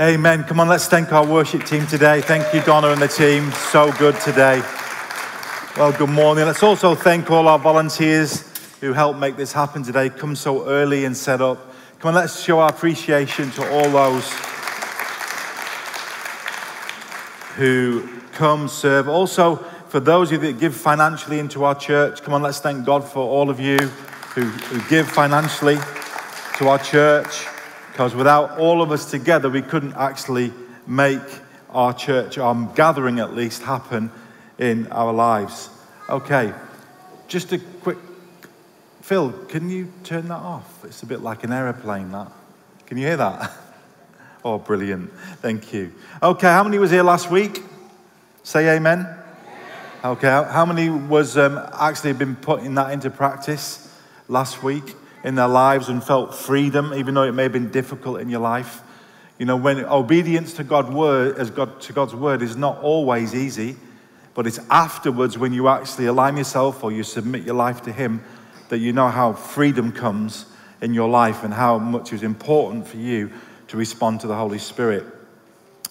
Amen. Come on, let's thank our worship team today. Thank you, Donna and the team. So good today. Well, good morning. Let's also thank all our volunteers who helped make this happen today. Come so early and set up. Come on, let's show our appreciation to all those who come serve. Also, for those of you that give financially into our church, come on, let's thank God for all of you who, who give financially to our church because without all of us together, we couldn't actually make our church, our gathering at least, happen in our lives. Okay, just a quick. Phil, can you turn that off? It's a bit like an aeroplane, that. Can you hear that? Oh, brilliant. Thank you. Okay, how many was here last week? Say amen. Okay, how many was um, actually been putting that into practice last week? In their lives and felt freedom, even though it may have been difficult in your life. You know, when obedience to God's word, as God, to God's word is not always easy, but it's afterwards when you actually align yourself or you submit your life to Him that you know how freedom comes in your life and how much is important for you to respond to the Holy Spirit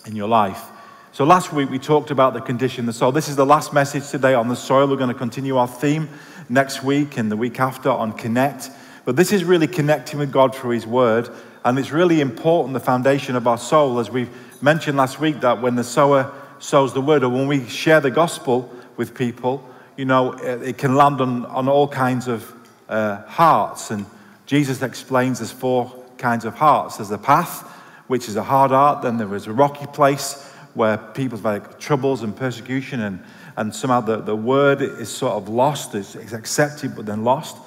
in your life. So last week we talked about the condition of the soul. This is the last message today on the soil. We're going to continue our theme next week and the week after on connect. But this is really connecting with God through His Word. And it's really important, the foundation of our soul, as we mentioned last week, that when the sower sows the word, or when we share the gospel with people, you know, it, can land on, on all kinds of uh, hearts. And Jesus explains there's four kinds of hearts there's the path, which is a hard heart, then there is a rocky place where people's like troubles and persecution, and, and somehow the, the word is sort of lost, it's, it's accepted but then lost.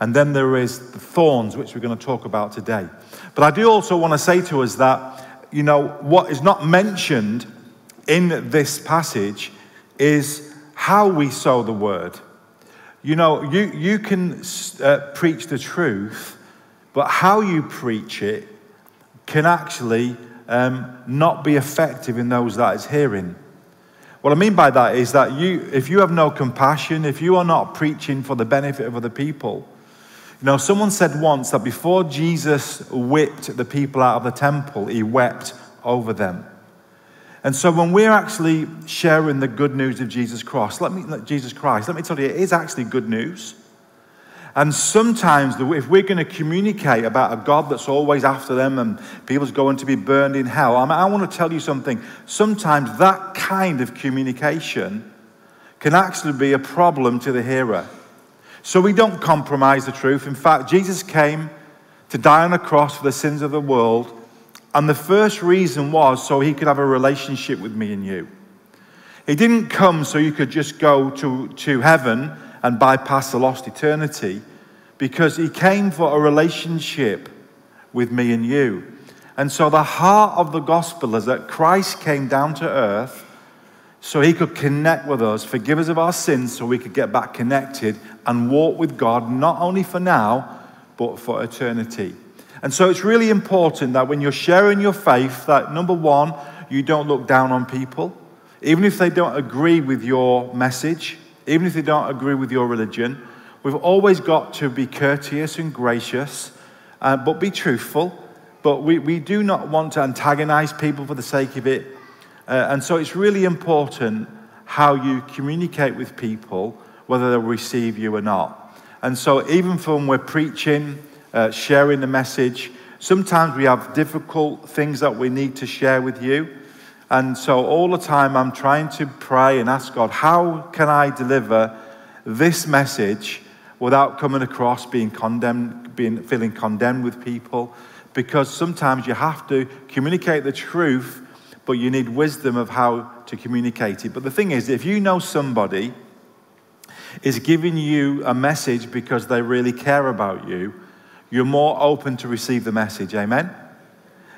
And then there is the thorns, which we're going to talk about today. But I do also want to say to us that, you know, what is not mentioned in this passage is how we sow the word. You know, you, you can uh, preach the truth, but how you preach it can actually um, not be effective in those that is hearing. What I mean by that is that you, if you have no compassion, if you are not preaching for the benefit of other people, you know, someone said once that before Jesus whipped the people out of the temple, he wept over them. And so when we're actually sharing the good news of Jesus Christ, let me Jesus Christ, let me tell you, it is actually good news. And sometimes, if we're going to communicate about a God that's always after them and people's going to be burned in hell, I, mean, I want to tell you something. Sometimes that kind of communication can actually be a problem to the hearer. So we don't compromise the truth. In fact, Jesus came to die on a cross for the sins of the world. And the first reason was so he could have a relationship with me and you. He didn't come so you could just go to, to heaven and bypass the lost eternity, because he came for a relationship with me and you. And so the heart of the gospel is that Christ came down to earth so he could connect with us, forgive us of our sins, so we could get back connected and walk with God, not only for now, but for eternity. And so it's really important that when you're sharing your faith, that number one, you don't look down on people, even if they don't agree with your message, even if they don't agree with your religion. We've always got to be courteous and gracious, uh, but be truthful. But we, we do not want to antagonize people for the sake of it uh, and so it's really important how you communicate with people, whether they'll receive you or not. And so, even when we're preaching, uh, sharing the message, sometimes we have difficult things that we need to share with you. And so, all the time, I'm trying to pray and ask God, how can I deliver this message without coming across being condemned, being, feeling condemned with people? Because sometimes you have to communicate the truth but you need wisdom of how to communicate it. But the thing is, if you know somebody is giving you a message because they really care about you, you're more open to receive the message. Amen?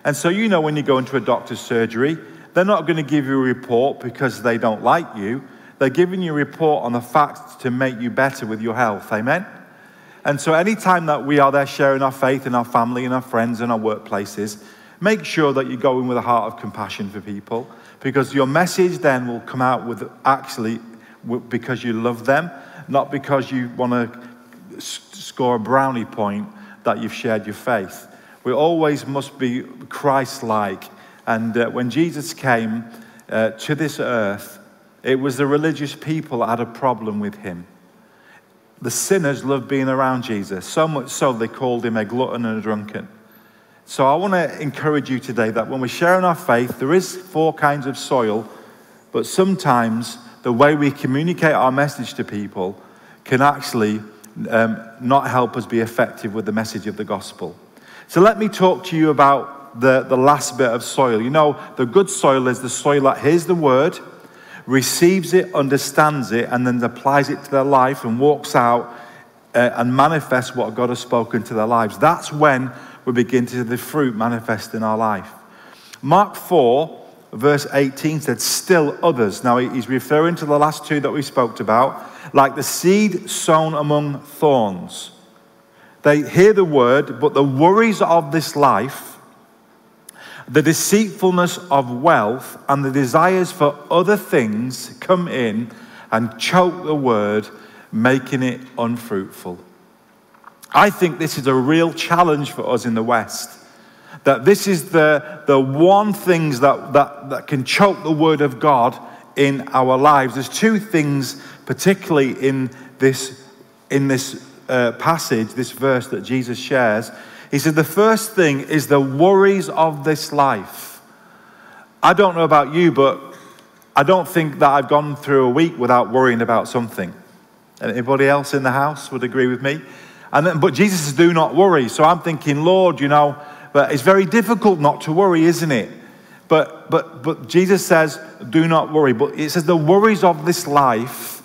And so, you know, when you go into a doctor's surgery, they're not going to give you a report because they don't like you. They're giving you a report on the facts to make you better with your health. Amen? And so, anytime that we are there sharing our faith in our family and our friends and our workplaces, Make sure that you go in with a heart of compassion for people because your message then will come out with actually because you love them, not because you want to score a brownie point that you've shared your faith. We always must be Christ like And uh, when Jesus came uh, to this earth, it was the religious people that had a problem with him. The sinners loved being around Jesus, so much so they called him a glutton and a drunkard. So I want to encourage you today that when we're sharing our faith, there is four kinds of soil, but sometimes the way we communicate our message to people can actually um, not help us be effective with the message of the gospel. So let me talk to you about the, the last bit of soil. You know, the good soil is the soil that hears the word, receives it, understands it, and then applies it to their life and walks out uh, and manifests what God has spoken to their lives. That's when we begin to see the fruit manifest in our life. Mark 4, verse 18 said, Still others. Now he's referring to the last two that we spoke about, like the seed sown among thorns. They hear the word, but the worries of this life, the deceitfulness of wealth, and the desires for other things come in and choke the word, making it unfruitful. I think this is a real challenge for us in the West. That this is the, the one things that, that, that can choke the word of God in our lives. There's two things, particularly in this, in this uh, passage, this verse that Jesus shares. He said, The first thing is the worries of this life. I don't know about you, but I don't think that I've gone through a week without worrying about something. Anybody else in the house would agree with me? And then, but Jesus says, Do not worry. So I'm thinking, Lord, you know, but it's very difficult not to worry, isn't it? But, but, but Jesus says, Do not worry. But it says, The worries of this life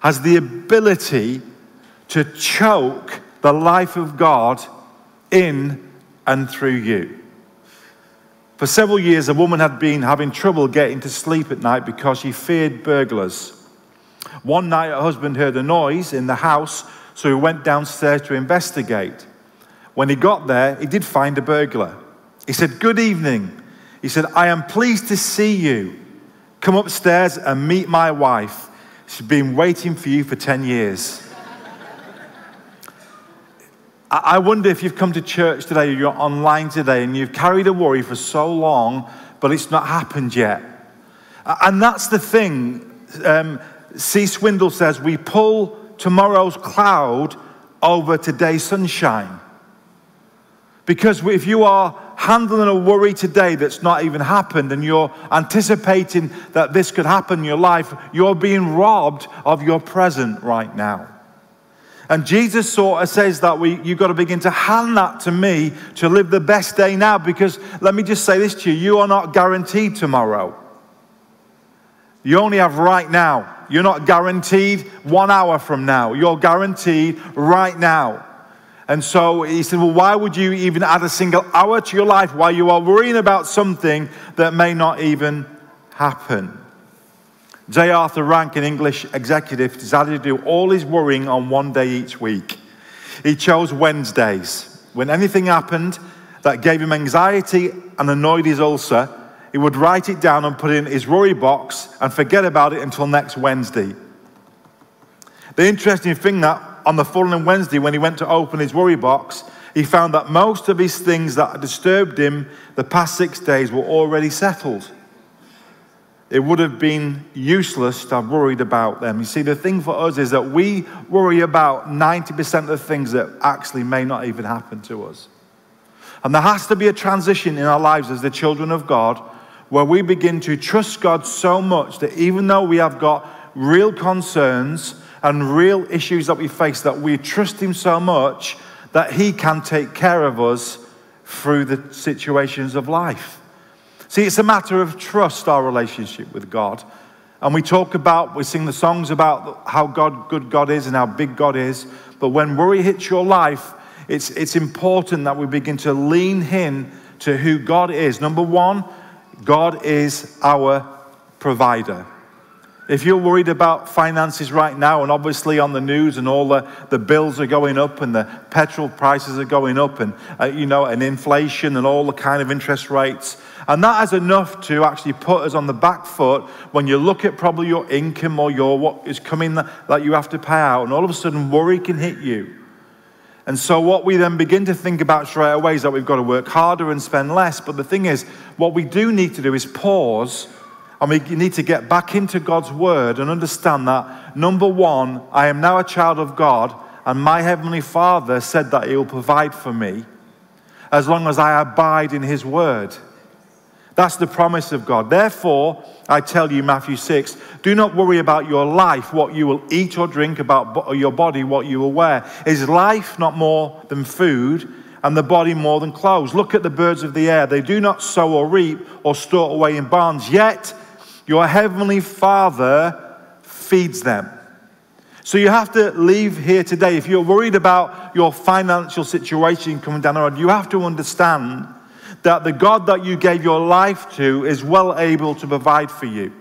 has the ability to choke the life of God in and through you. For several years, a woman had been having trouble getting to sleep at night because she feared burglars. One night, her husband heard a noise in the house, so he went downstairs to investigate. When he got there, he did find a burglar. He said, Good evening. He said, I am pleased to see you. Come upstairs and meet my wife. She's been waiting for you for 10 years. I wonder if you've come to church today or you're online today and you've carried a worry for so long, but it's not happened yet. And that's the thing. Um, C. Swindoll says we pull tomorrow's cloud over today's sunshine. Because if you are handling a worry today that's not even happened and you're anticipating that this could happen in your life, you're being robbed of your present right now. And Jesus sort of says that we, you've got to begin to hand that to me to live the best day now because let me just say this to you you are not guaranteed tomorrow. You only have right now. You're not guaranteed one hour from now. You're guaranteed right now. And so he said, Well, why would you even add a single hour to your life while you are worrying about something that may not even happen? J. Arthur Rank, an English executive, decided to do all his worrying on one day each week. He chose Wednesdays. When anything happened that gave him anxiety and annoyed his ulcer, he would write it down and put it in his worry box and forget about it until next Wednesday. The interesting thing that on the following Wednesday, when he went to open his worry box, he found that most of his things that disturbed him the past six days were already settled it would have been useless to have worried about them. You see, the thing for us is that we worry about 90% of the things that actually may not even happen to us. And there has to be a transition in our lives as the children of God where we begin to trust God so much that even though we have got real concerns and real issues that we face, that we trust Him so much that He can take care of us through the situations of life. See, it's a matter of trust, our relationship with God. And we talk about, we sing the songs about how God, good God is and how big God is. But when worry hits your life, it's, it's important that we begin to lean in to who God is. Number one, God is our provider. If you're worried about finances right now, and obviously on the news, and all the, the bills are going up, and the petrol prices are going up, and uh, you know, and inflation, and all the kind of interest rates, and that is enough to actually put us on the back foot when you look at probably your income or your what is coming that, that you have to pay out, and all of a sudden worry can hit you. And so, what we then begin to think about straight away is that we've got to work harder and spend less. But the thing is, what we do need to do is pause and we need to get back into God's word and understand that number one, I am now a child of God, and my heavenly Father said that He will provide for me as long as I abide in His word. That's the promise of God. Therefore, I tell you, Matthew 6, do not worry about your life, what you will eat or drink, about your body, what you will wear. Is life not more than food, and the body more than clothes? Look at the birds of the air. They do not sow or reap or store away in barns, yet your heavenly Father feeds them. So you have to leave here today. If you're worried about your financial situation coming down the road, you have to understand that the God that you gave your life to is well able to provide for you.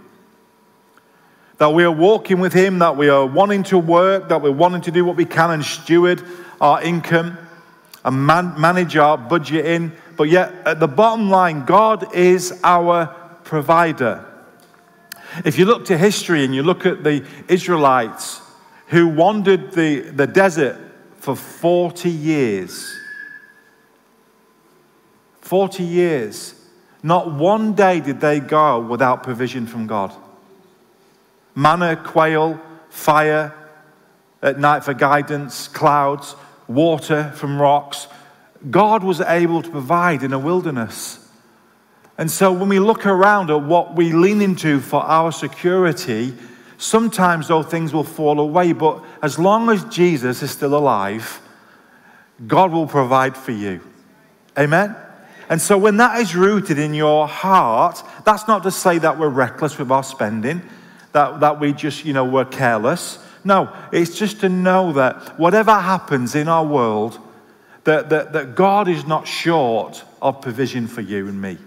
That we are walking with Him, that we are wanting to work, that we're wanting to do what we can and steward our income and man- manage our budget in. But yet, at the bottom line, God is our provider. If you look to history and you look at the Israelites who wandered the, the desert for 40 years, 40 years. Not one day did they go without provision from God. Manna, quail, fire at night for guidance, clouds, water from rocks. God was able to provide in a wilderness. And so when we look around at what we lean into for our security, sometimes those things will fall away. But as long as Jesus is still alive, God will provide for you. Amen? And so, when that is rooted in your heart, that's not to say that we're reckless with our spending, that, that we just, you know, we're careless. No, it's just to know that whatever happens in our world, that, that, that God is not short of provision for you and me.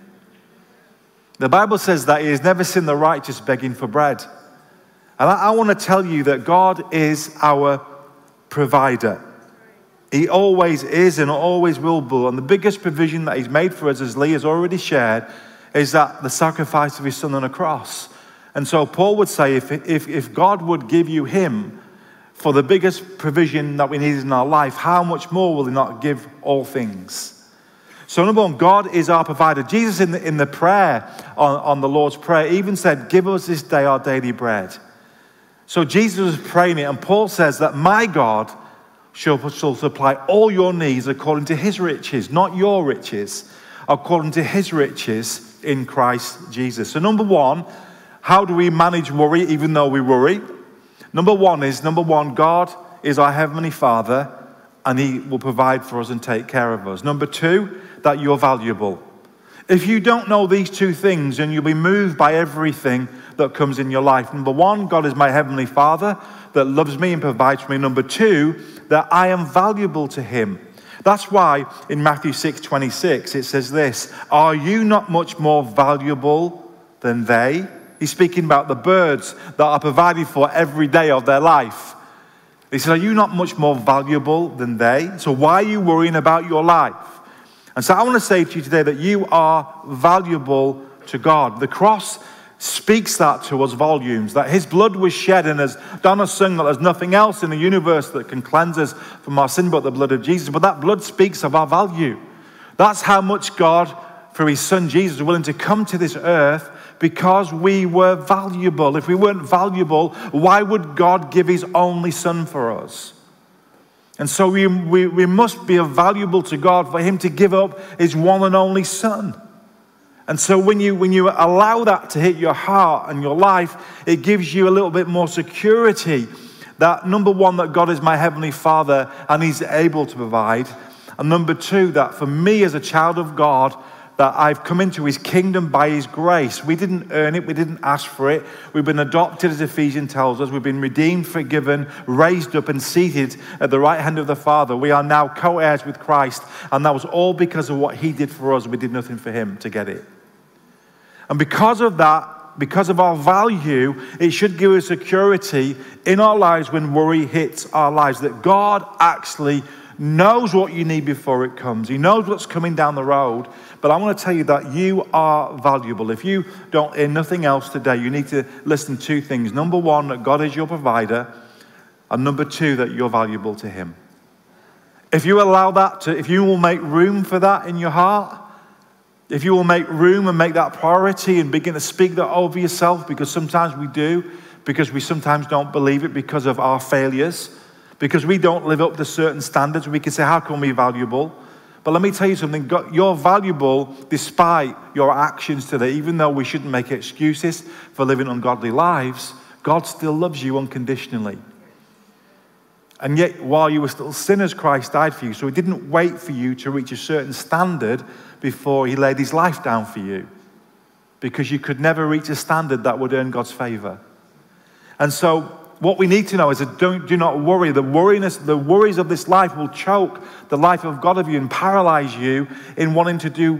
The Bible says that He has never seen the righteous begging for bread. And I, I want to tell you that God is our provider. He always is and always will be. And the biggest provision that He's made for us, as Lee has already shared, is that the sacrifice of His Son on a cross. And so Paul would say if, if, if God would give you Him for the biggest provision that we need in our life, how much more will He not give all things? So, number one, God is our provider. Jesus, in the, in the prayer on, on the Lord's Prayer, even said, Give us this day our daily bread. So, Jesus was praying it, and Paul says that my God shall, supply all your needs according to his riches, not your riches, according to his riches in Christ Jesus. So, number one, how do we manage worry even though we worry? Number one is number one, God is our Heavenly Father and He will provide for us and take care of us. Number two, that you're valuable. If you don't know these two things, then you'll be moved by everything that comes in your life. Number one, God is my Heavenly Father that loves me and provides for me. Number two, that I am valuable to him. That's why in Matthew 6 26 it says this Are you not much more valuable than they? He's speaking about the birds that are provided for every day of their life. He says, Are you not much more valuable than they? So why are you worrying about your life? And so I want to say to you today that you are valuable to God. The cross speaks that to us volumes that his blood was shed, and as Donna sung, that there's nothing else in the universe that can cleanse us from our sin but the blood of Jesus. But that blood speaks of our value. That's how much God, through his son Jesus, was willing to come to this earth because we were valuable. If we weren't valuable, why would God give his only son for us? And so we, we, we must be valuable to God for him to give up his one and only son. And so when you, when you allow that to hit your heart and your life, it gives you a little bit more security that number one, that God is my heavenly Father and He's able to provide. And number two, that for me as a child of God, that I've come into his kingdom by his grace. We didn't earn it, we didn't ask for it. We've been adopted, as Ephesians tells us. We've been redeemed, forgiven, raised up, and seated at the right hand of the Father. We are now co heirs with Christ, and that was all because of what he did for us. We did nothing for him to get it. And because of that, because of our value, it should give us security in our lives when worry hits our lives that God actually knows what you need before it comes. He knows what's coming down the road. But I want to tell you that you are valuable. If you don't hear nothing else today, you need to listen to two things. Number one, that God is your provider. And number two, that you're valuable to Him. If you allow that to, if you will make room for that in your heart, if you will make room and make that priority and begin to speak that over yourself, because sometimes we do, because we sometimes don't believe it because of our failures, because we don't live up to certain standards, we can say, How can we be valuable? But let me tell you something you're valuable despite your actions today. Even though we shouldn't make excuses for living ungodly lives, God still loves you unconditionally. And yet, while you were still sinners, Christ died for you. So he didn't wait for you to reach a certain standard before he laid his life down for you. Because you could never reach a standard that would earn God's favor. And so, what we need to know is that don't, do not worry. The, worriness, the worries of this life will choke the life of God of you and paralyze you in wanting to do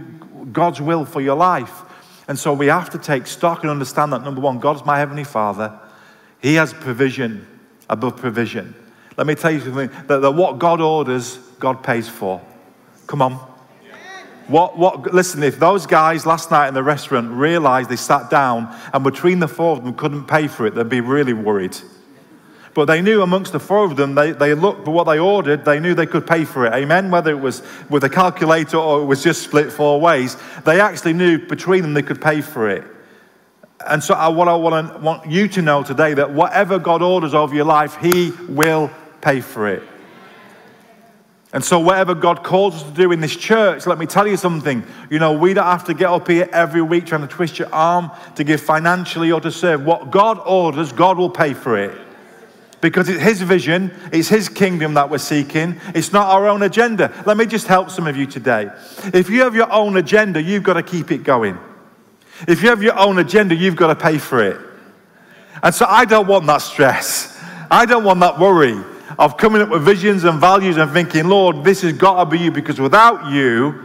God's will for your life. And so we have to take stock and understand that number one, God's my Heavenly Father. He has provision above provision. Let me tell you something that, that what God orders, God pays for. Come on. What, what, listen, if those guys last night in the restaurant realized they sat down and between the four of them couldn't pay for it, they'd be really worried. But they knew amongst the four of them, they, they looked for what they ordered, they knew they could pay for it. Amen? Whether it was with a calculator or it was just split four ways, they actually knew between them they could pay for it. And so, I, what I want, want you to know today that whatever God orders over your life, He will pay for it. And so, whatever God calls us to do in this church, let me tell you something. You know, we don't have to get up here every week trying to twist your arm to give financially or to serve. What God orders, God will pay for it. Because it's His vision, it's His kingdom that we're seeking. It's not our own agenda. Let me just help some of you today. If you have your own agenda, you've got to keep it going. If you have your own agenda, you've got to pay for it. And so, I don't want that stress. I don't want that worry of coming up with visions and values and thinking, Lord, this has got to be you because without you,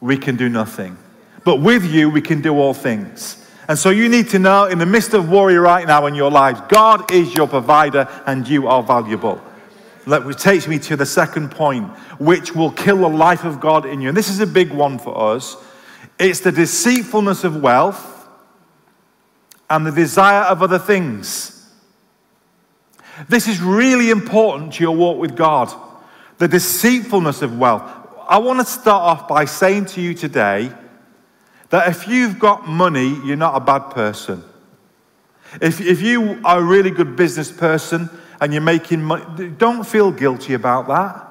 we can do nothing. But with you, we can do all things. And so you need to know in the midst of worry right now in your lives, God is your provider and you are valuable. That takes me to the second point, which will kill the life of God in you. And this is a big one for us. It's the deceitfulness of wealth and the desire of other things. This is really important to your walk with God. The deceitfulness of wealth. I want to start off by saying to you today that if you've got money, you're not a bad person. If, if you are a really good business person and you're making money, don't feel guilty about that.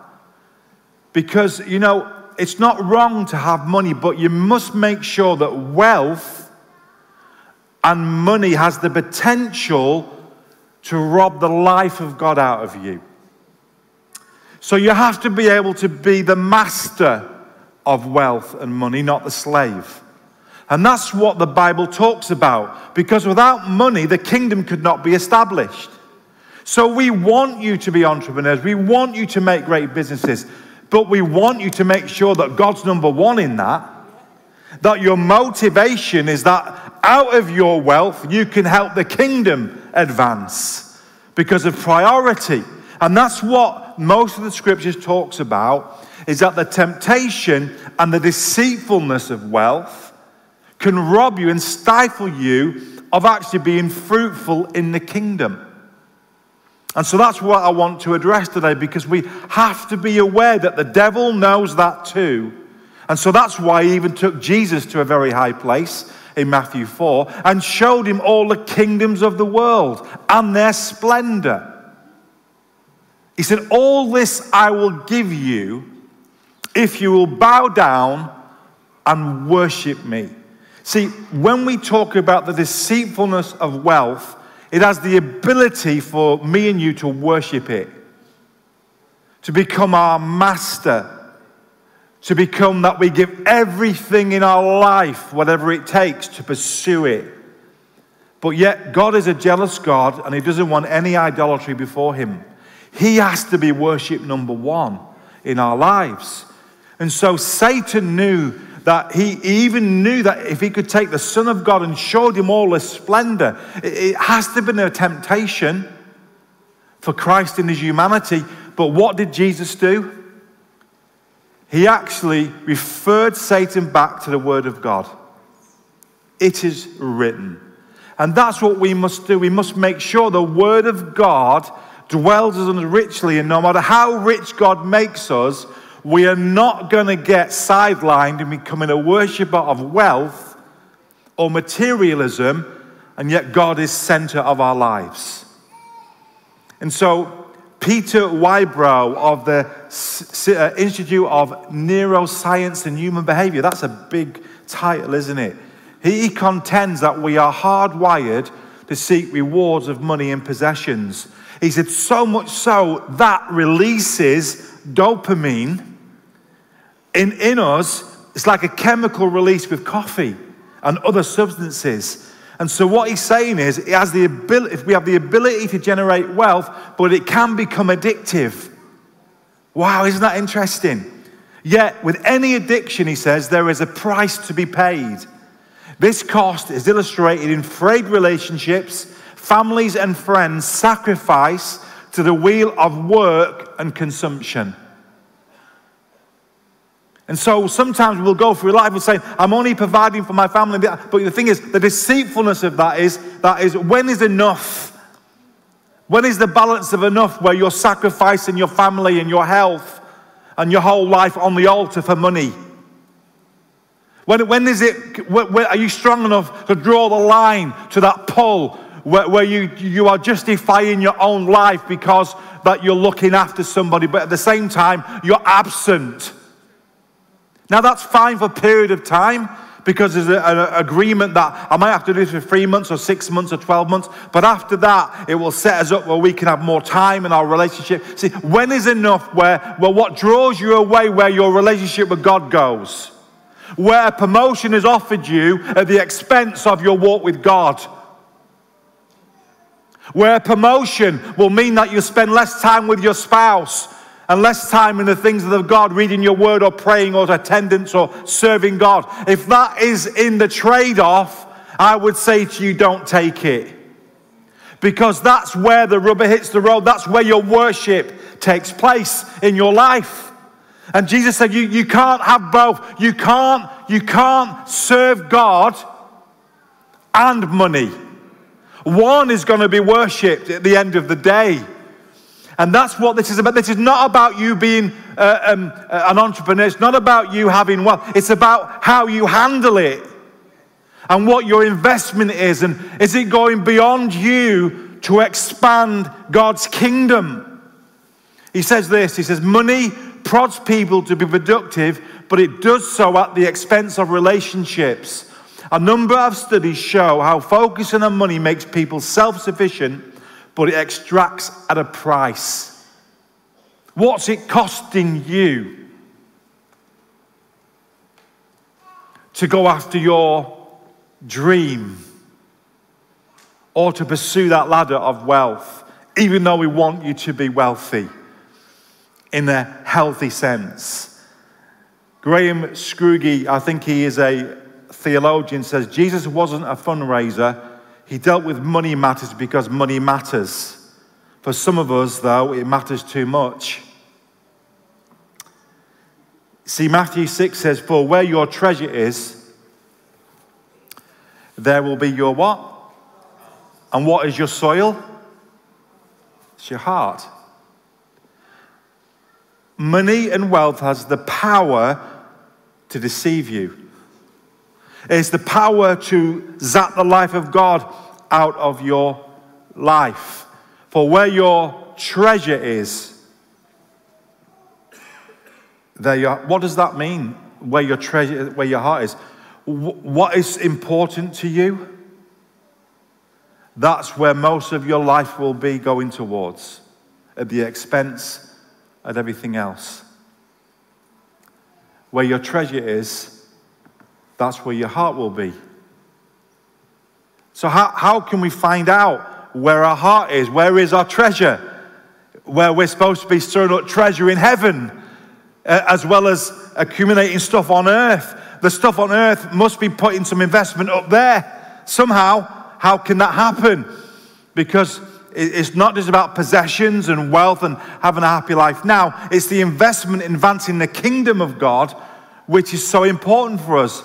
Because, you know, it's not wrong to have money, but you must make sure that wealth and money has the potential to rob the life of God out of you. So you have to be able to be the master of wealth and money, not the slave. And that's what the Bible talks about. Because without money, the kingdom could not be established. So we want you to be entrepreneurs. We want you to make great businesses. But we want you to make sure that God's number one in that. That your motivation is that out of your wealth, you can help the kingdom advance because of priority. And that's what most of the scriptures talks about is that the temptation and the deceitfulness of wealth can rob you and stifle you of actually being fruitful in the kingdom. And so that's what I want to address today because we have to be aware that the devil knows that too. And so that's why he even took Jesus to a very high place in Matthew 4 and showed him all the kingdoms of the world and their splendor. He said, All this I will give you if you will bow down and worship me. See, when we talk about the deceitfulness of wealth, it has the ability for me and you to worship it, to become our master to become that we give everything in our life, whatever it takes, to pursue it. But yet, God is a jealous God and He doesn't want any idolatry before Him. He has to be worship number one in our lives. And so, Satan knew that he even knew that if he could take the Son of God and showed him all his splendor, it has to have been a temptation for Christ in his humanity. But what did Jesus do? He actually referred Satan back to the Word of God. It is written. And that's what we must do. We must make sure the Word of God dwells us richly, and no matter how rich God makes us, we are not going to get sidelined in becoming a worshiper of wealth or materialism, and yet God is center of our lives. And so, Peter Whybrow of the uh, Institute of Neuroscience and Human Behavior, that's a big title, isn't it? He contends that we are hardwired to seek rewards of money and possessions. He said, so much so that releases dopamine in, in us. It's like a chemical release with coffee and other substances. And so what he's saying is, it has the ability, if we have the ability to generate wealth, but it can become addictive. Wow, isn't that interesting? Yet, with any addiction, he says, there is a price to be paid. This cost is illustrated in frayed relationships, families and friends sacrifice to the wheel of work and consumption. And so sometimes we'll go through life and say, I'm only providing for my family. But the thing is, the deceitfulness of that is, that is when is enough? When is the balance of enough where you're sacrificing your family and your health and your whole life on the altar for money? When, when is it, where, where, are you strong enough to draw the line to that pull where, where you, you are justifying your own life because that you're looking after somebody, but at the same time, you're absent? Now, that's fine for a period of time because there's an agreement that I might have to do this for three months or six months or 12 months. But after that, it will set us up where we can have more time in our relationship. See, when is enough where, well, what draws you away where your relationship with God goes? Where promotion is offered you at the expense of your walk with God. Where promotion will mean that you spend less time with your spouse and less time in the things of God, reading your word or praying or attendance or serving God. If that is in the trade off, I would say to you, don't take it. Because that's where the rubber hits the road. That's where your worship takes place in your life. And Jesus said, you, you can't have both. You can't, you can't serve God and money. One is going to be worshipped at the end of the day. And that's what this is about. This is not about you being uh, um, uh, an entrepreneur. It's not about you having wealth. It's about how you handle it and what your investment is. And is it going beyond you to expand God's kingdom? He says this He says, Money prods people to be productive, but it does so at the expense of relationships. A number of studies show how focusing on money makes people self sufficient but it extracts at a price. What's it costing you to go after your dream or to pursue that ladder of wealth, even though we want you to be wealthy in a healthy sense? Graham Scroggie, I think he is a theologian, says Jesus wasn't a fundraiser he dealt with money matters because money matters. For some of us, though, it matters too much. See, Matthew 6 says, For where your treasure is, there will be your what? And what is your soil? It's your heart. Money and wealth has the power to deceive you. It's the power to zap the life of God out of your life. For where your treasure is, there. What does that mean? Where your treasure, where your heart is. What is important to you? That's where most of your life will be going towards, at the expense of everything else. Where your treasure is, that's where your heart will be. So, how, how can we find out where our heart is? Where is our treasure? Where we're supposed to be storing up treasure in heaven, uh, as well as accumulating stuff on earth. The stuff on earth must be putting some investment up there. Somehow, how can that happen? Because it's not just about possessions and wealth and having a happy life now, it's the investment in advancing the kingdom of God, which is so important for us.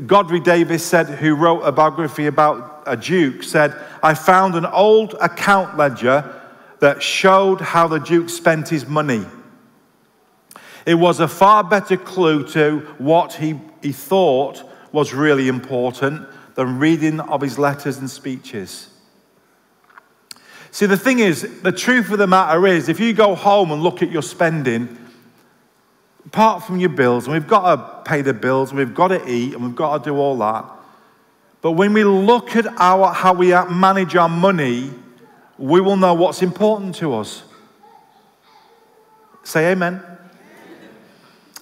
Godfrey Davies said, who wrote a biography about a duke, said, I found an old account ledger that showed how the Duke spent his money. It was a far better clue to what he, he thought was really important than reading of his letters and speeches. See, the thing is, the truth of the matter is, if you go home and look at your spending, apart from your bills, and we've got to pay the bills, and we've got to eat, and we've got to do all that. But when we look at our, how we manage our money, we will know what's important to us. Say amen.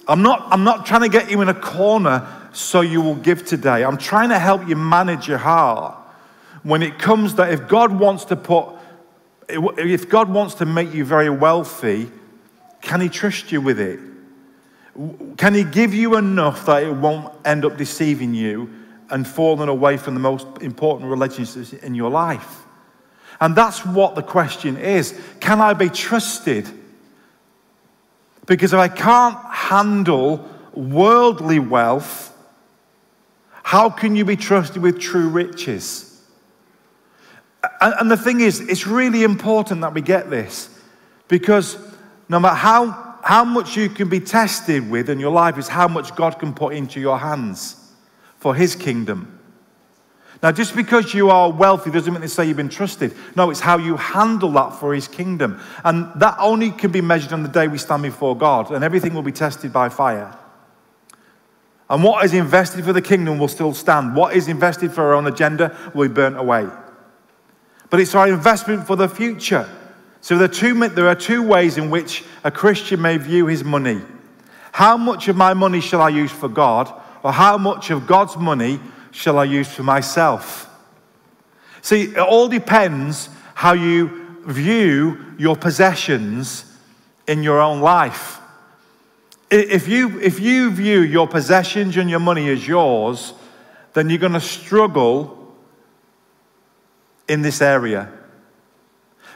I'm not, I'm not trying to get you in a corner so you will give today. I'm trying to help you manage your heart when it comes that if God wants to put, if God wants to make you very wealthy, can He trust you with it? Can He give you enough that it won't end up deceiving you and falling away from the most important relationships in your life? And that's what the question is. Can I be trusted? Because if I can't handle worldly wealth, how can you be trusted with true riches? And, the thing is, it's really important that we get this because no matter how, how much you can be tested with in your life is how much God can put into your hands for His kingdom. Now, just because you are wealthy doesn't mean to say you've been trusted. No, it's how you handle that for His kingdom. And that only can be measured on the day we stand before God, and everything will be tested by fire. And what is invested for the kingdom will still stand. What is invested for our own agenda will be burnt away. But it's our investment for the future. So there are, two, there are two ways in which a Christian may view his money. How much of my money shall I use for God, or how much of God's money shall I use for myself? See, it all depends how you view your possessions in your own life. If you, if you view your possessions and your money as yours, then you're going to struggle in this area.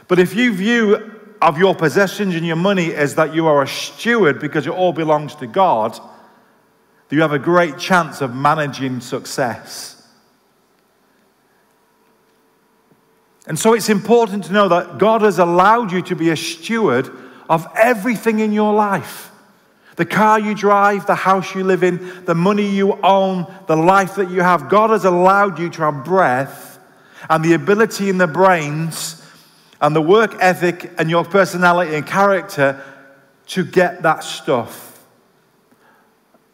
But if you view of your possessions and your money as that you are a steward because it all belongs to God, you have a great chance of managing success. And so it's important to know that God has allowed you to be a steward of everything in your life the car you drive, the house you live in, the money you own, the life that you have. God has allowed you to have breath and the ability in the brains and the work ethic and your personality and character to get that stuff.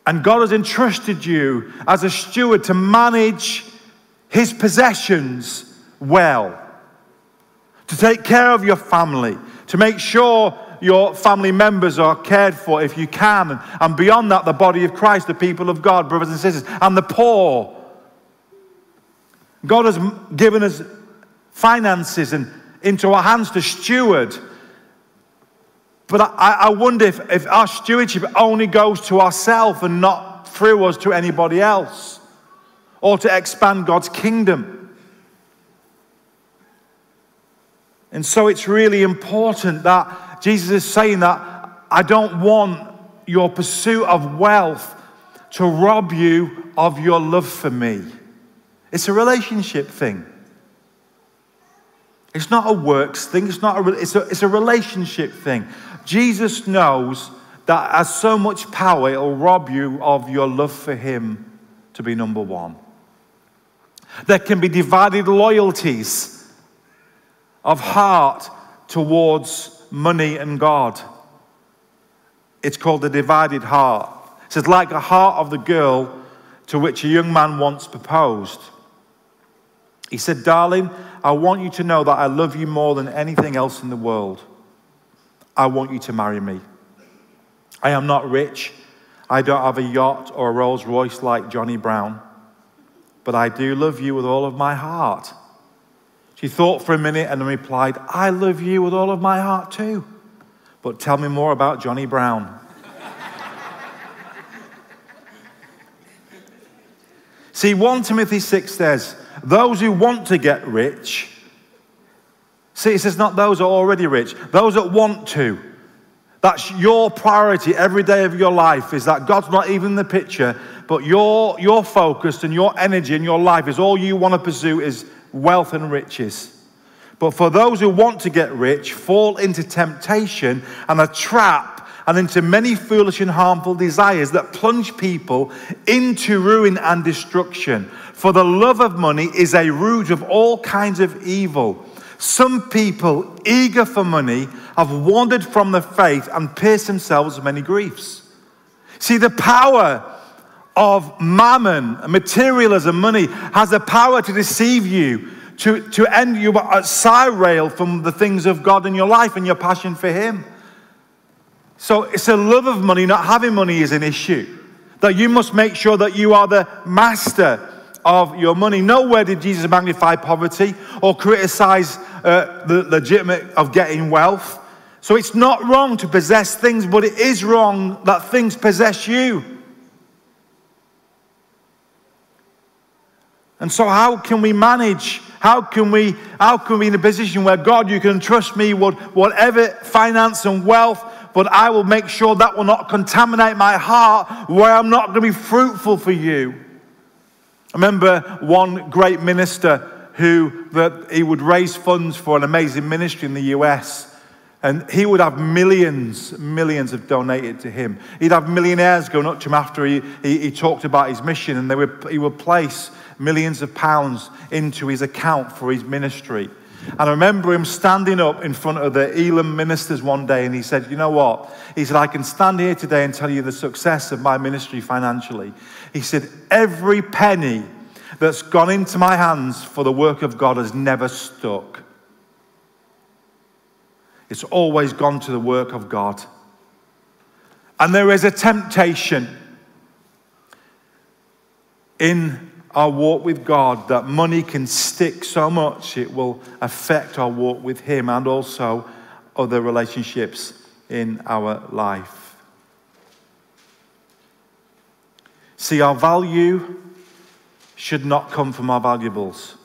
And God has entrusted you as a steward to manage his possessions well, to take care of your family, to make sure your family members are cared for if you can. And beyond that, the body of Christ, the people of God, brothers and sisters, and the poor. God has given us finances and into our hands to steward but I, I wonder if, if our stewardship only goes to ourselves and not through us to anybody else or to expand God's kingdom. And so it's really important that Jesus is saying that I don't want your pursuit of wealth to rob you of your love for me. It's a relationship thing. It's not a works thing, it's, not a, it's, a, it's a relationship thing. Jesus knows that has so much power, it'll rob you of your love for Him to be number one. There can be divided loyalties of heart towards money and God. It's called the divided heart. It says, like the heart of the girl to which a young man once proposed. He said, Darling, I want you to know that I love you more than anything else in the world. I want you to marry me. I am not rich. I don't have a yacht or a Rolls Royce like Johnny Brown, but I do love you with all of my heart. She thought for a minute and then replied, I love you with all of my heart too. But tell me more about Johnny Brown. See, 1 Timothy 6 says, Those who want to get rich See, it says not those who are already rich, those that want to. That's your priority every day of your life, is that God's not even in the picture, but your, your focus and your energy and your life is all you want to pursue is wealth and riches. But for those who want to get rich, fall into temptation and a trap and into many foolish and harmful desires that plunge people into ruin and destruction. For the love of money is a root of all kinds of evil. Some people, eager for money, have wandered from the faith and pierced themselves with many griefs. See, the power of mammon, materialism, money, has the power to deceive you, to, to end you at side rail from the things of God in your life and your passion for Him. So it's a love of money, not having money is an issue. That you must make sure that you are the master of your money. Nowhere did Jesus magnify poverty or criticize uh, the legitimate of getting wealth. So it's not wrong to possess things, but it is wrong that things possess you. And so, how can we manage? How can we? How can we be in a position where God, you can trust me with whatever finance and wealth, but I will make sure that will not contaminate my heart, where I'm not going to be fruitful for you. I remember one great minister who that he would raise funds for an amazing ministry in the US. And he would have millions, millions of donated to him. He'd have millionaires going up to him after he, he, he talked about his mission, and they would, he would place millions of pounds into his account for his ministry. And I remember him standing up in front of the Elim ministers one day, and he said, You know what? He said, I can stand here today and tell you the success of my ministry financially. He said, Every penny that's gone into my hands for the work of God has never stuck. It's always gone to the work of God. And there is a temptation in our walk with God that money can stick so much it will affect our walk with Him and also other relationships in our life. See, our value should not come from our valuables.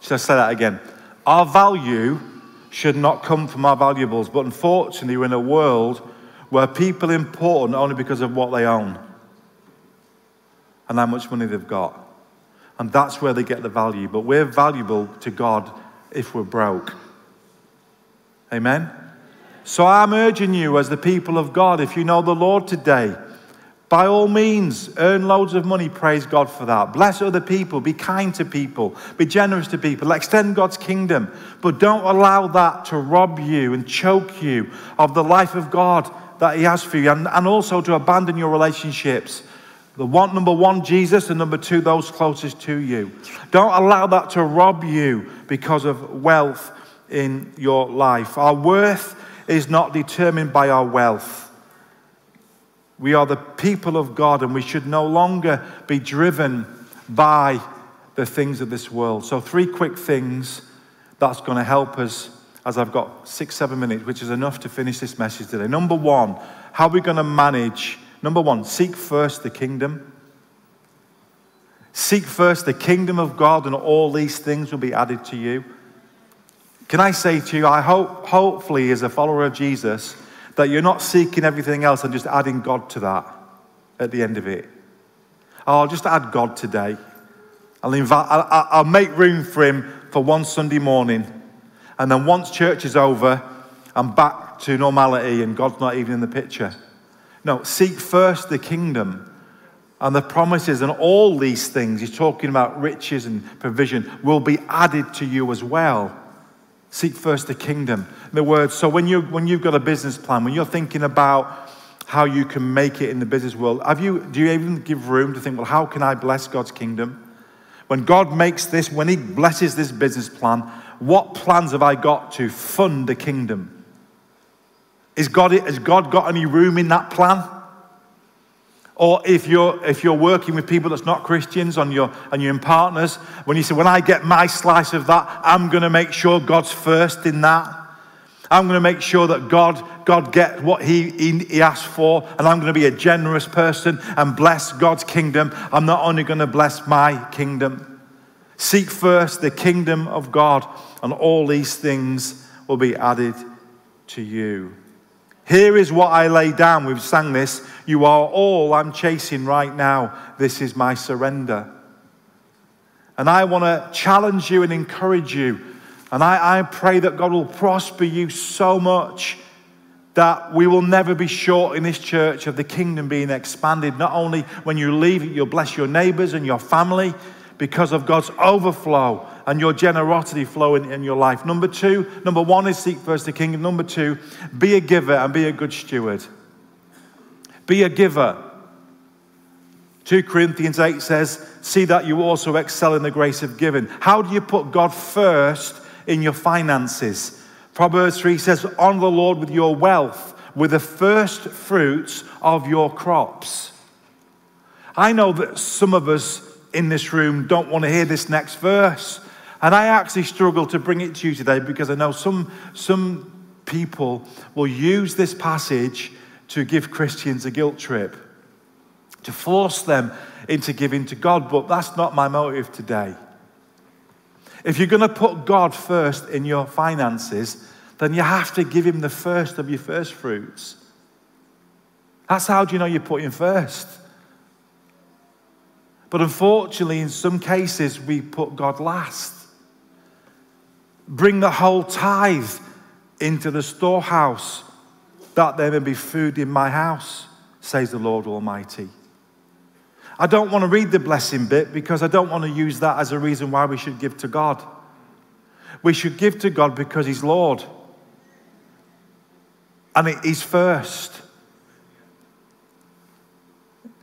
Should I say that again? Our value should not come from our valuables, but unfortunately, we're in a world where people are important only because of what they own and how much money they've got. And that's where they get the value. But we're valuable to God if we're broke. Amen? So I'm urging you, as the people of God, if you know the Lord today, by all means, earn loads of money. Praise God for that. Bless other people. Be kind to people. Be generous to people. Extend God's kingdom. But don't allow that to rob you and choke you of the life of God that He has for you, and, and also to abandon your relationships. The one, number one, Jesus, and number two, those closest to you. Don't allow that to rob you because of wealth in your life. Our worth is not determined by our wealth. We are the people of God, and we should no longer be driven by the things of this world. So, three quick things that's going to help us as I've got six, seven minutes, which is enough to finish this message today. Number one, how are we going to manage? Number one, seek first the kingdom. Seek first the kingdom of God, and all these things will be added to you. Can I say to you, I hope, hopefully, as a follower of Jesus, that you're not seeking everything else and just adding God to that at the end of it. Oh, I'll just add God today. I'll, invite, I'll, I'll make room for Him for one Sunday morning. And then once church is over, I'm back to normality and God's not even in the picture. No, seek first the kingdom and the promises and all these things. He's talking about riches and provision will be added to you as well. Seek first the kingdom. The word. So when you when you've got a business plan, when you're thinking about how you can make it in the business world, have you do you even give room to think, well, how can I bless God's kingdom? When God makes this, when He blesses this business plan, what plans have I got to fund the kingdom? Is God, has God got any room in that plan? Or if you're, if you're working with people that's not Christians on your, and you're in partners, when you say, when I get my slice of that, I'm going to make sure God's first in that. I'm going to make sure that God, God get what he, he, he asked for, and I'm going to be a generous person and bless God's kingdom. I'm not only going to bless my kingdom. Seek first the kingdom of God, and all these things will be added to you. Here is what I lay down. We've sang this. You are all I'm chasing right now. This is my surrender. And I want to challenge you and encourage you. And I, I pray that God will prosper you so much that we will never be short in this church of the kingdom being expanded. Not only when you leave, it, you'll bless your neighbors and your family because of God's overflow and your generosity flowing in your life. Number two, number one is seek first the kingdom. Number two, be a giver and be a good steward. Be a giver. 2 Corinthians 8 says, See that you also excel in the grace of giving. How do you put God first in your finances? Proverbs 3 says, Honor the Lord with your wealth, with the first fruits of your crops. I know that some of us in this room don't want to hear this next verse. And I actually struggle to bring it to you today because I know some, some people will use this passage to give Christians a guilt trip, to force them into giving to God, but that's not my motive today. If you're going to put God first in your finances, then you have to give Him the first of your first fruits. That's how do you know you're putting first. But unfortunately, in some cases, we put God last. Bring the whole tithe into the storehouse, that there may be food in my house, says the Lord Almighty. I don't want to read the blessing bit because I don't want to use that as a reason why we should give to God. We should give to God because He's Lord. And He's first.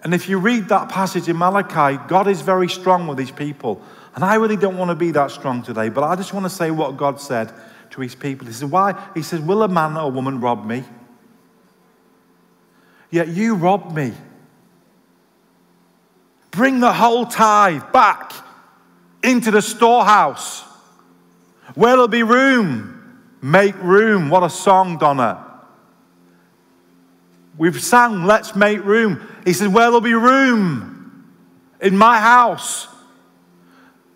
And if you read that passage in Malachi, God is very strong with His people. And I really don't want to be that strong today, but I just want to say what God said to His people. He said, Why? He says, Will a man or woman rob me? Yet you rob me. Bring the whole tithe back into the storehouse where there'll be room. Make room. What a song, Donna. We've sang, Let's Make Room. He said, Where there'll be room in my house.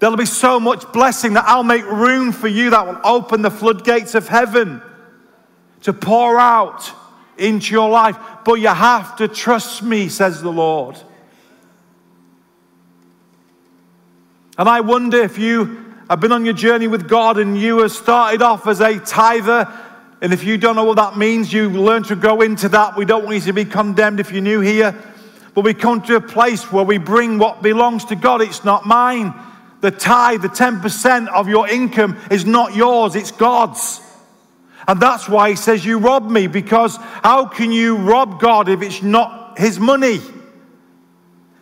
There'll be so much blessing that I'll make room for you that will open the floodgates of heaven to pour out into your life. But you have to trust me, says the Lord. And I wonder if you have been on your journey with God and you have started off as a tither. And if you don't know what that means, you learn to go into that. We don't want you to be condemned if you're new here. But we come to a place where we bring what belongs to God. It's not mine. The tithe, the 10% of your income is not yours, it's God's. And that's why he says, You rob me, because how can you rob God if it's not his money?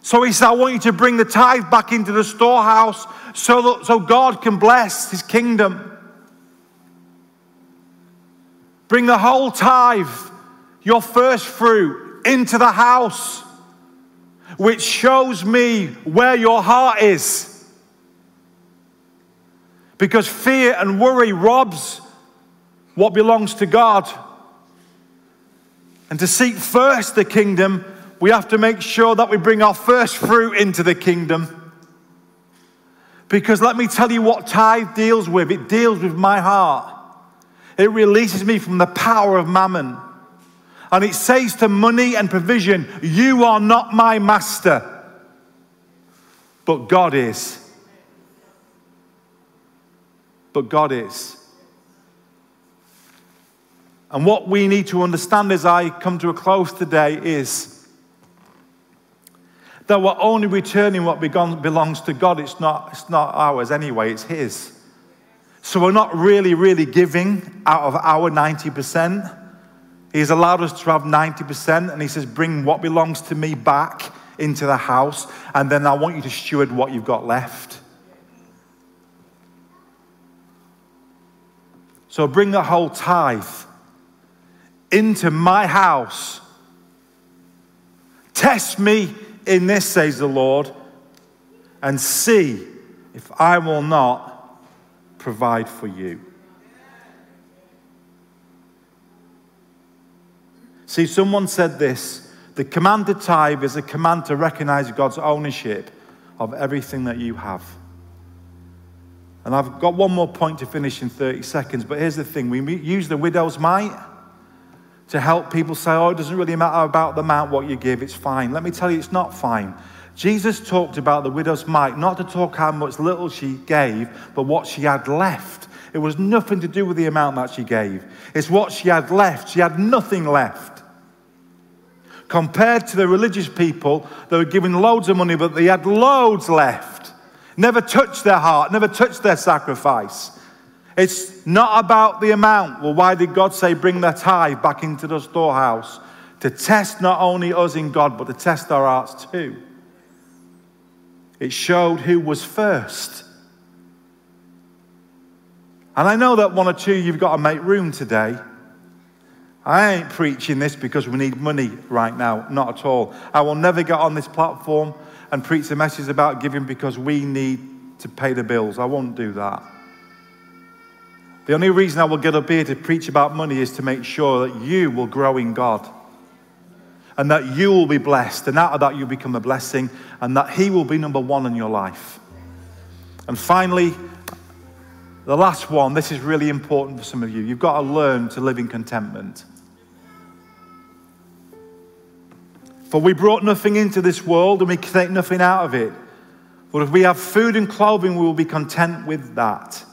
So he said, I want you to bring the tithe back into the storehouse so, that, so God can bless his kingdom. Bring the whole tithe, your first fruit, into the house, which shows me where your heart is. Because fear and worry robs what belongs to God. And to seek first the kingdom we have to make sure that we bring our first fruit into the kingdom. Because let me tell you what tithe deals with it deals with my heart. It releases me from the power of mammon. And it says to money and provision, You are not my master, but God is. But God is. And what we need to understand as I come to a close today is that we're only returning what belongs to God. It's not, it's not ours anyway, it's His. So we're not really, really giving out of our 90%. He's allowed us to have 90%, and He says, Bring what belongs to me back into the house, and then I want you to steward what you've got left. So bring the whole tithe into my house. Test me in this, says the Lord, and see if I will not provide for you. See, someone said this the command to tithe is a command to recognize God's ownership of everything that you have. And I've got one more point to finish in 30 seconds, but here's the thing we use the widow's mite to help people say, oh, it doesn't really matter about the amount what you give, it's fine. Let me tell you, it's not fine. Jesus talked about the widow's mite, not to talk how much little she gave, but what she had left. It was nothing to do with the amount that she gave. It's what she had left. She had nothing left. Compared to the religious people, they were given loads of money, but they had loads left. Never touched their heart, never touched their sacrifice. It's not about the amount. Well, why did God say, bring the tithe back into the storehouse? To test not only us in God, but to test our hearts too. It showed who was first. And I know that one or two you've got to make room today. I ain't preaching this because we need money right now, not at all. I will never get on this platform and preach a message about giving because we need to pay the bills. I won't do that. The only reason I will get up here to preach about money is to make sure that you will grow in God and that you will be blessed, and out of that, you'll become a blessing, and that He will be number one in your life. And finally, the last one, this is really important for some of you. You've got to learn to live in contentment. For we brought nothing into this world and we can take nothing out of it. But if we have food and clothing, we will be content with that.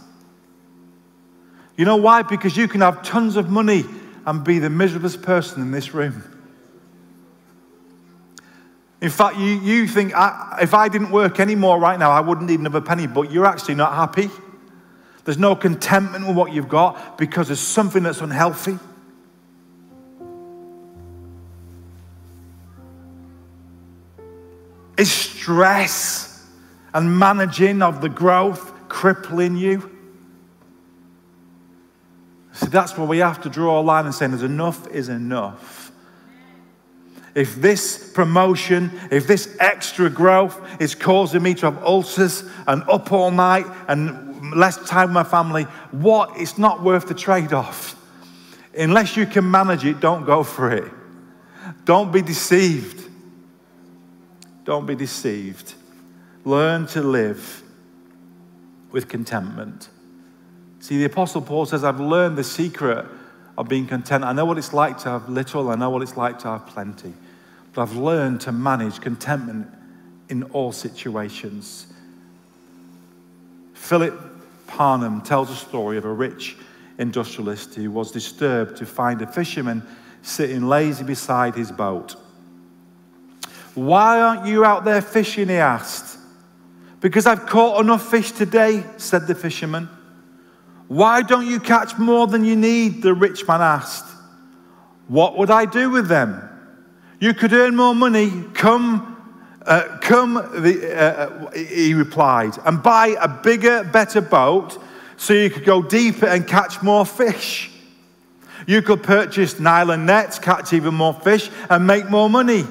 You know why? Because you can have tons of money and be the miserablest person in this room. In fact, you, you think, I, if I didn't work anymore right now, I wouldn't need another penny, but you're actually not happy. There's no contentment with what you've got because there's something that's unhealthy. Is stress and managing of the growth crippling you? See, that's where we have to draw a line and say, there's enough is enough if this promotion, if this extra growth is causing me to have ulcers and up all night and less time with my family, what? It's not worth the trade off. Unless you can manage it, don't go for it. Don't be deceived. Don't be deceived. Learn to live with contentment. See, the Apostle Paul says, I've learned the secret of being content. I know what it's like to have little, I know what it's like to have plenty but I've learned to manage contentment in all situations. Philip Parham tells a story of a rich industrialist who was disturbed to find a fisherman sitting lazy beside his boat. Why aren't you out there fishing? He asked. Because I've caught enough fish today, said the fisherman. Why don't you catch more than you need? The rich man asked. What would I do with them? You could earn more money. Come, uh, come, the, uh, uh, he replied, and buy a bigger, better boat so you could go deeper and catch more fish. You could purchase nylon nets, catch even more fish, and make more money.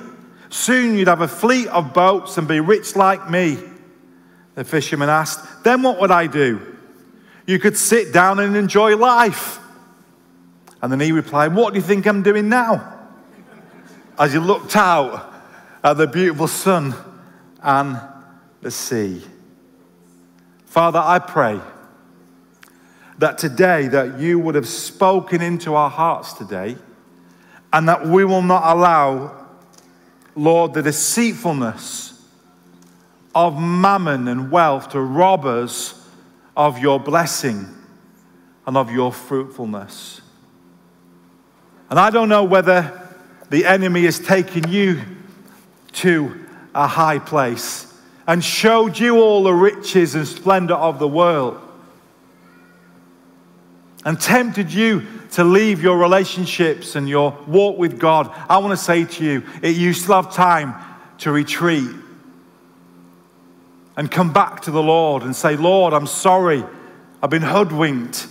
Soon you'd have a fleet of boats and be rich like me. The fisherman asked, Then what would I do? You could sit down and enjoy life. And then he replied, What do you think I'm doing now? as he looked out at the beautiful sun and the sea. Father, I pray that today that you would have spoken into our hearts today and that we will not allow Lord the deceitfulness of mammon and wealth to rob us of your blessing and of your fruitfulness. And I don't know whether the enemy has taken you to a high place and showed you all the riches and splendor of the world and tempted you to leave your relationships and your walk with God, I want to say to you, you still have time to retreat and come back to the Lord and say, Lord, I'm sorry. I've been hoodwinked.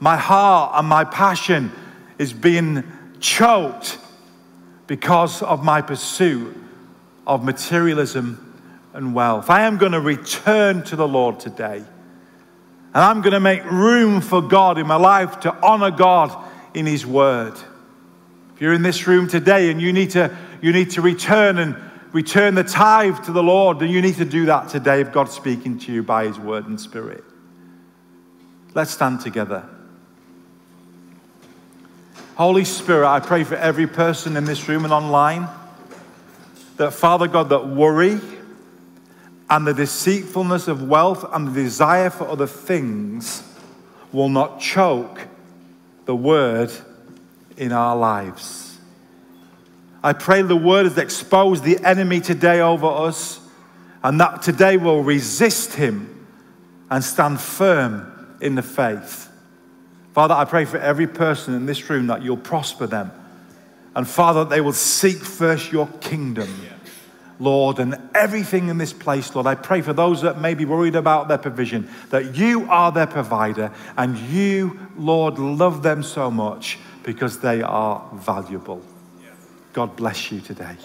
My heart and my passion is being choked because of my pursuit of materialism and wealth. I am going to return to the Lord today. And I'm going to make room for God in my life to honor God in His Word. If you're in this room today and you need to, you need to return and return the tithe to the Lord, then you need to do that today if God's speaking to you by His Word and Spirit. Let's stand together. Holy Spirit, I pray for every person in this room and online that, Father God, that worry and the deceitfulness of wealth and the desire for other things will not choke the word in our lives. I pray the word has exposed the enemy today over us, and that today we'll resist him and stand firm in the faith. Father, I pray for every person in this room that you'll prosper them. And Father, they will seek first your kingdom. Lord, and everything in this place, Lord. I pray for those that may be worried about their provision, that you are their provider, and you, Lord, love them so much because they are valuable. God bless you today.